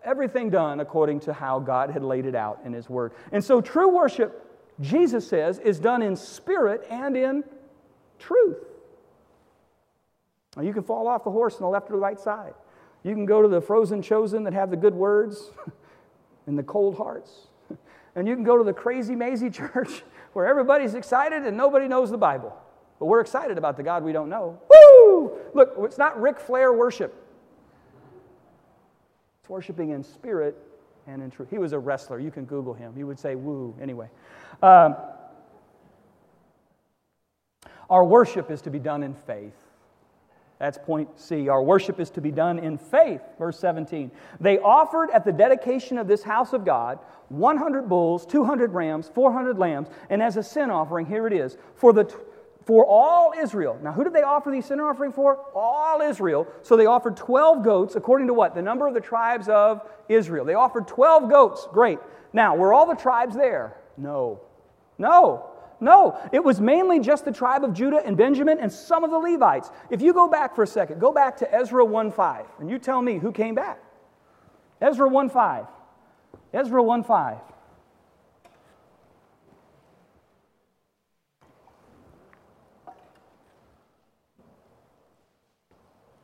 everything done according to how God had laid it out in His Word. And so, true worship, Jesus says, is done in spirit and in truth. Now, you can fall off the horse on the left or the right side. You can go to the frozen chosen that have the good words *laughs* and the cold hearts. *laughs* And you can go to the crazy, mazy *laughs* church where everybody's excited and nobody knows the Bible. But we're excited about the God we don't know. Woo! Look, it's not Ric Flair worship. It's worshiping in spirit and in truth. He was a wrestler. You can Google him. He would say woo anyway. Um, our worship is to be done in faith. That's point C. Our worship is to be done in faith. Verse 17. They offered at the dedication of this house of God 100 bulls, 200 rams, 400 lambs, and as a sin offering, here it is, for, the, for all Israel. Now, who did they offer the sin offering for? All Israel. So they offered 12 goats, according to what? The number of the tribes of Israel. They offered 12 goats. Great. Now, were all the tribes there? No. No. No, it was mainly just the tribe of Judah and Benjamin and some of the Levites. If you go back for a second, go back to Ezra 1:5, and you tell me who came back. Ezra 1:5. Ezra 1:5.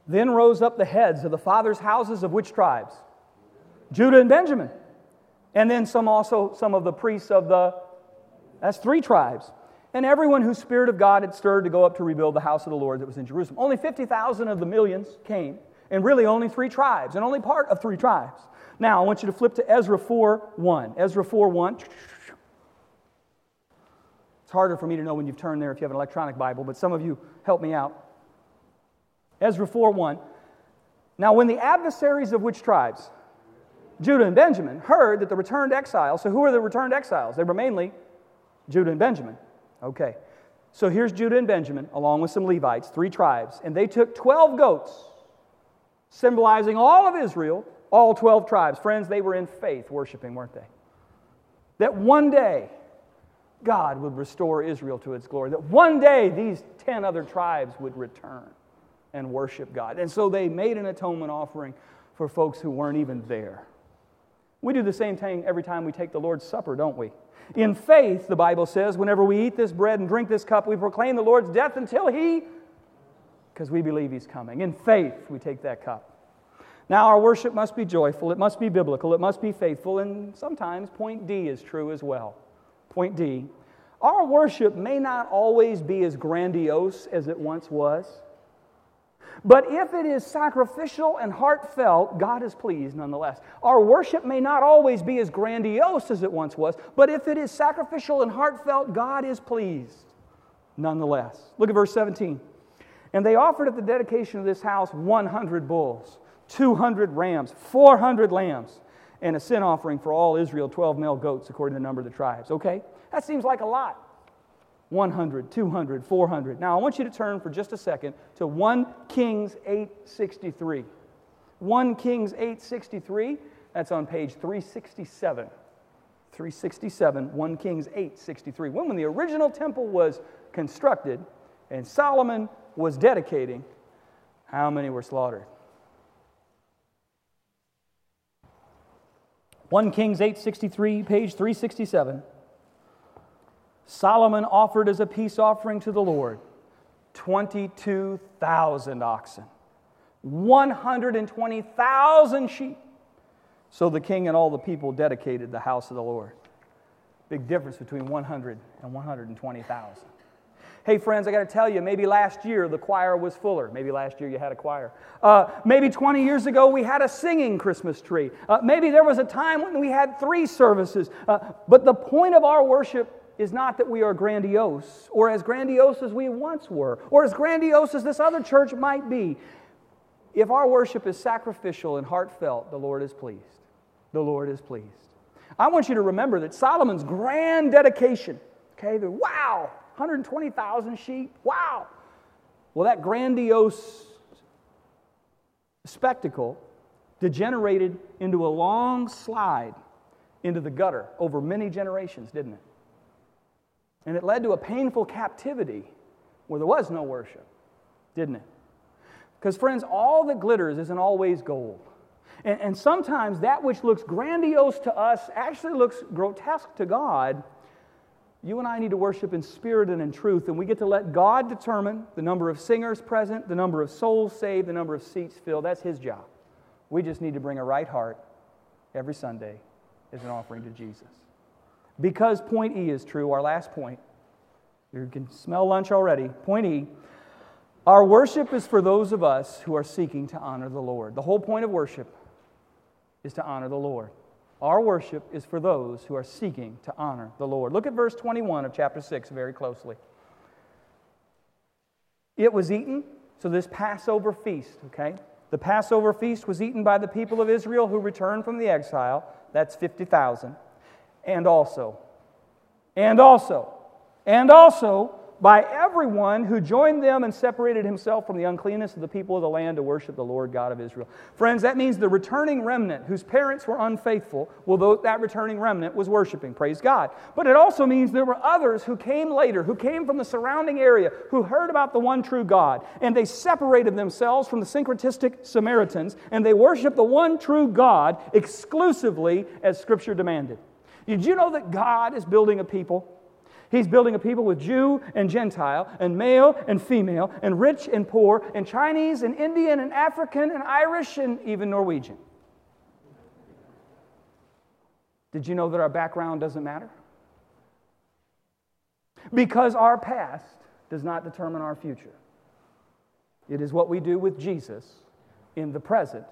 Then rose up the heads of the fathers' houses of which tribes? Judah and Benjamin. And then some also some of the priests of the that's three tribes. And everyone whose Spirit of God had stirred to go up to rebuild the house of the Lord that was in Jerusalem. Only 50,000 of the millions came, and really only three tribes, and only part of three tribes. Now, I want you to flip to Ezra 4 1. Ezra 4 1. It's harder for me to know when you've turned there if you have an electronic Bible, but some of you help me out. Ezra 4 1. Now, when the adversaries of which tribes? Judah and Benjamin heard that the returned exiles, so who are the returned exiles? They were mainly Judah and Benjamin. Okay. So here's Judah and Benjamin, along with some Levites, three tribes, and they took 12 goats, symbolizing all of Israel, all 12 tribes. Friends, they were in faith worshiping, weren't they? That one day God would restore Israel to its glory, that one day these 10 other tribes would return and worship God. And so they made an atonement offering for folks who weren't even there. We do the same thing every time we take the Lord's Supper, don't we? In faith, the Bible says, whenever we eat this bread and drink this cup, we proclaim the Lord's death until He, because we believe He's coming. In faith, we take that cup. Now, our worship must be joyful, it must be biblical, it must be faithful, and sometimes point D is true as well. Point D. Our worship may not always be as grandiose as it once was. But if it is sacrificial and heartfelt, God is pleased nonetheless. Our worship may not always be as grandiose as it once was, but if it is sacrificial and heartfelt, God is pleased nonetheless. Look at verse 17. And they offered at the dedication of this house 100 bulls, 200 rams, 400 lambs, and a sin offering for all Israel, 12 male goats, according to the number of the tribes. Okay? That seems like a lot. 100, 200, 400. Now, I want you to turn for just a second to 1 Kings 863. 1 Kings 863, that's on page 367. 367, 1 Kings 863. When, when the original temple was constructed and Solomon was dedicating, how many were slaughtered? 1 Kings 863, page 367. Solomon offered as a peace offering to the Lord 22,000 oxen, 120,000 sheep. So the king and all the people dedicated the house of the Lord. Big difference between 100 and 120,000. Hey, friends, I got to tell you, maybe last year the choir was fuller. Maybe last year you had a choir. Uh, maybe 20 years ago we had a singing Christmas tree. Uh, maybe there was a time when we had three services. Uh, but the point of our worship is not that we are grandiose or as grandiose as we once were or as grandiose as this other church might be. If our worship is sacrificial and heartfelt, the Lord is pleased. The Lord is pleased. I want you to remember that Solomon's grand dedication, okay, the, wow, 120,000 sheep, wow. Well, that grandiose spectacle degenerated into a long slide into the gutter over many generations, didn't it? And it led to a painful captivity where there was no worship, didn't it? Because, friends, all that glitters isn't always gold. And, and, sometimes that which looks grandiose to us actually looks grotesque to God. You and I need to worship in spirit and in truth, and we get to let God determine the number of singers present, the number of souls saved, the number of seats filled. That's His job. We just need to bring a right heart every Sunday as an offering to Jesus. Because point E is true, our last point. You can smell lunch already. Point E our worship is for those of us who are seeking to honor the Lord. The whole point of worship is to honor the Lord. Our worship is for those who are seeking to honor the Lord. Look at verse 21 of chapter 6 very closely. It was eaten, so this Passover feast, okay? The Passover feast was eaten by the people of Israel who returned from the exile. That's 50,000. And also, and also, and also, by everyone who joined them and separated himself from the uncleanness of the people of the land to worship the Lord God of Israel. Friends, that means the returning remnant whose parents were unfaithful, well, that returning remnant was worshiping. Praise God. But it also means there were others who came later, who came from the surrounding area, who heard about the one true God, and they separated themselves from the syncretistic Samaritans, and they worshiped the one true God exclusively as Scripture demanded. Did you know that God is building a people? He's building a people with Jew and Gentile, and male and female, and rich and poor, and Chinese and Indian and African and Irish and even Norwegian. Did you know that our background doesn't matter? Because our past does not determine our future. It is what we do with Jesus in the present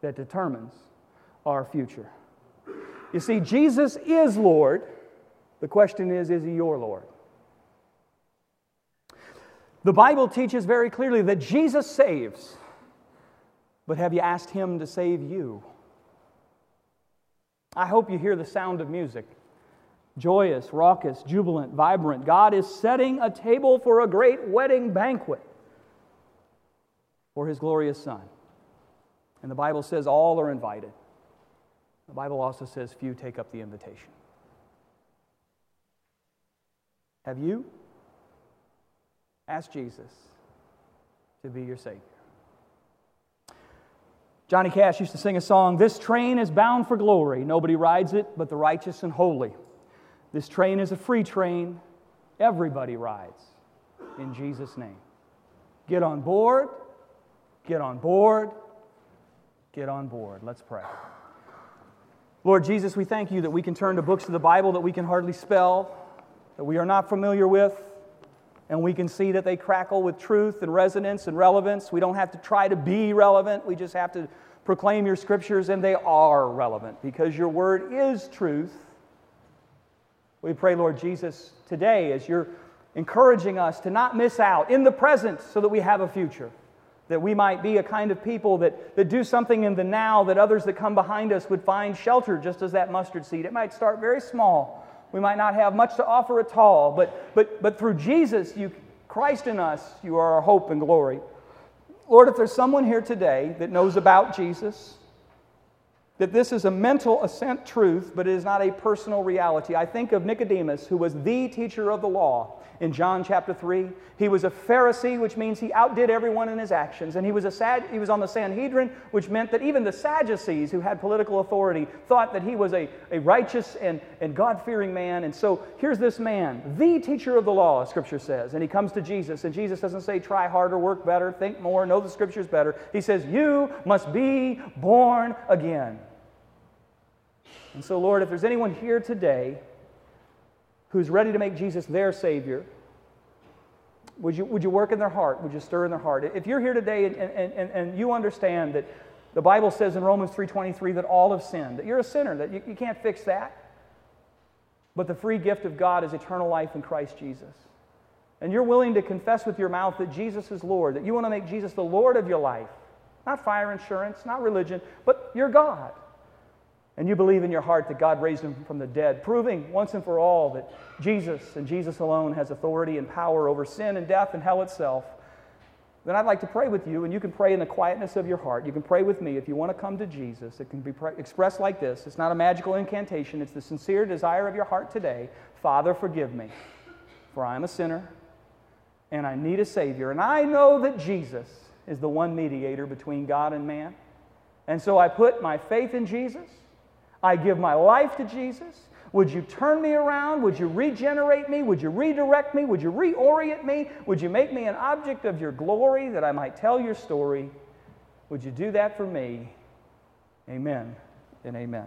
that determines our future. You see, Jesus is Lord the question is, is he your Lord? The Bible teaches very clearly that Jesus saves, but have you asked him to save you? I hope you hear the sound of music. Joyous, raucous, jubilant, vibrant. God is setting a table for a great wedding banquet for his glorious Son. And the Bible says all are invited. The Bible also says few take up the invitation. Have you asked Jesus to be your Savior? Johnny Cash used to sing a song This train is bound for glory. Nobody rides it but the righteous and holy. This train is a free train. Everybody rides in Jesus' name. Get on board. Get on board. Get on board. Let's pray. Lord Jesus, we thank you that we can turn to books of the Bible that we can hardly spell that we are not familiar with, and we can see that they crackle with truth and resonance and relevance. We don't have to try to be relevant, we just have to proclaim your scriptures, and they are relevant because your word is truth. We pray, Lord Jesus, today as you're encouraging us to not miss out in the present so that we have a future. That we might be a kind of people that, that do something in the now that others that come behind us would find shelter, just as that mustard seed. It might start very small, we might not have much to offer at all, but, but, but through Jesus, you, Christ in us, you are our hope and glory. Lord, if there's someone here today that knows about Jesus, that this is a mental assent truth, but it is not a personal reality. I think of Nicodemus, who was the teacher of the law in John chapter 3. He was a Pharisee, which means he outdid everyone in his actions. And he was, a Sad, he was on the Sanhedrin, which meant that even the Sadducees, who had political authority, thought that he was a, a righteous and, and God fearing man. And so here's this man, the teacher of the law, Scripture says. And he comes to Jesus, and Jesus doesn't say, try harder, work better, think more, know the Scriptures better. He says, You must be born again. And so, Lord, if there's anyone here today who's ready to make Jesus their Savior, would you, would you work in their heart? Would you stir in their heart? If you're here today and, and, and, and you understand that the Bible says in Romans 3.23 that all have sinned, that you're a sinner, that you, you can't fix that, but the free gift of God is eternal life in Christ Jesus. And you're willing to confess with your mouth that Jesus is Lord, that you want to make Jesus the Lord of your life. Not fire insurance, not religion, but your God and you believe in your heart that God raised him from the dead, proving once and for all that Jesus and Jesus alone has authority and power over sin and death and hell itself, then I'd like to pray with you, and you can pray in the quietness of your heart. You can pray with me if you want to come to Jesus. It can be expressed like this it's not a magical incantation, it's the sincere desire of your heart today Father, forgive me, for I am a sinner and I need a Savior. And I know that Jesus is the one mediator between God and man. And so I put my faith in Jesus. I give my life to Jesus. Would you turn me around? Would you regenerate me? Would you redirect me? Would you reorient me? Would you make me an object of your glory that I might tell your story? Would you do that for me? Amen and amen.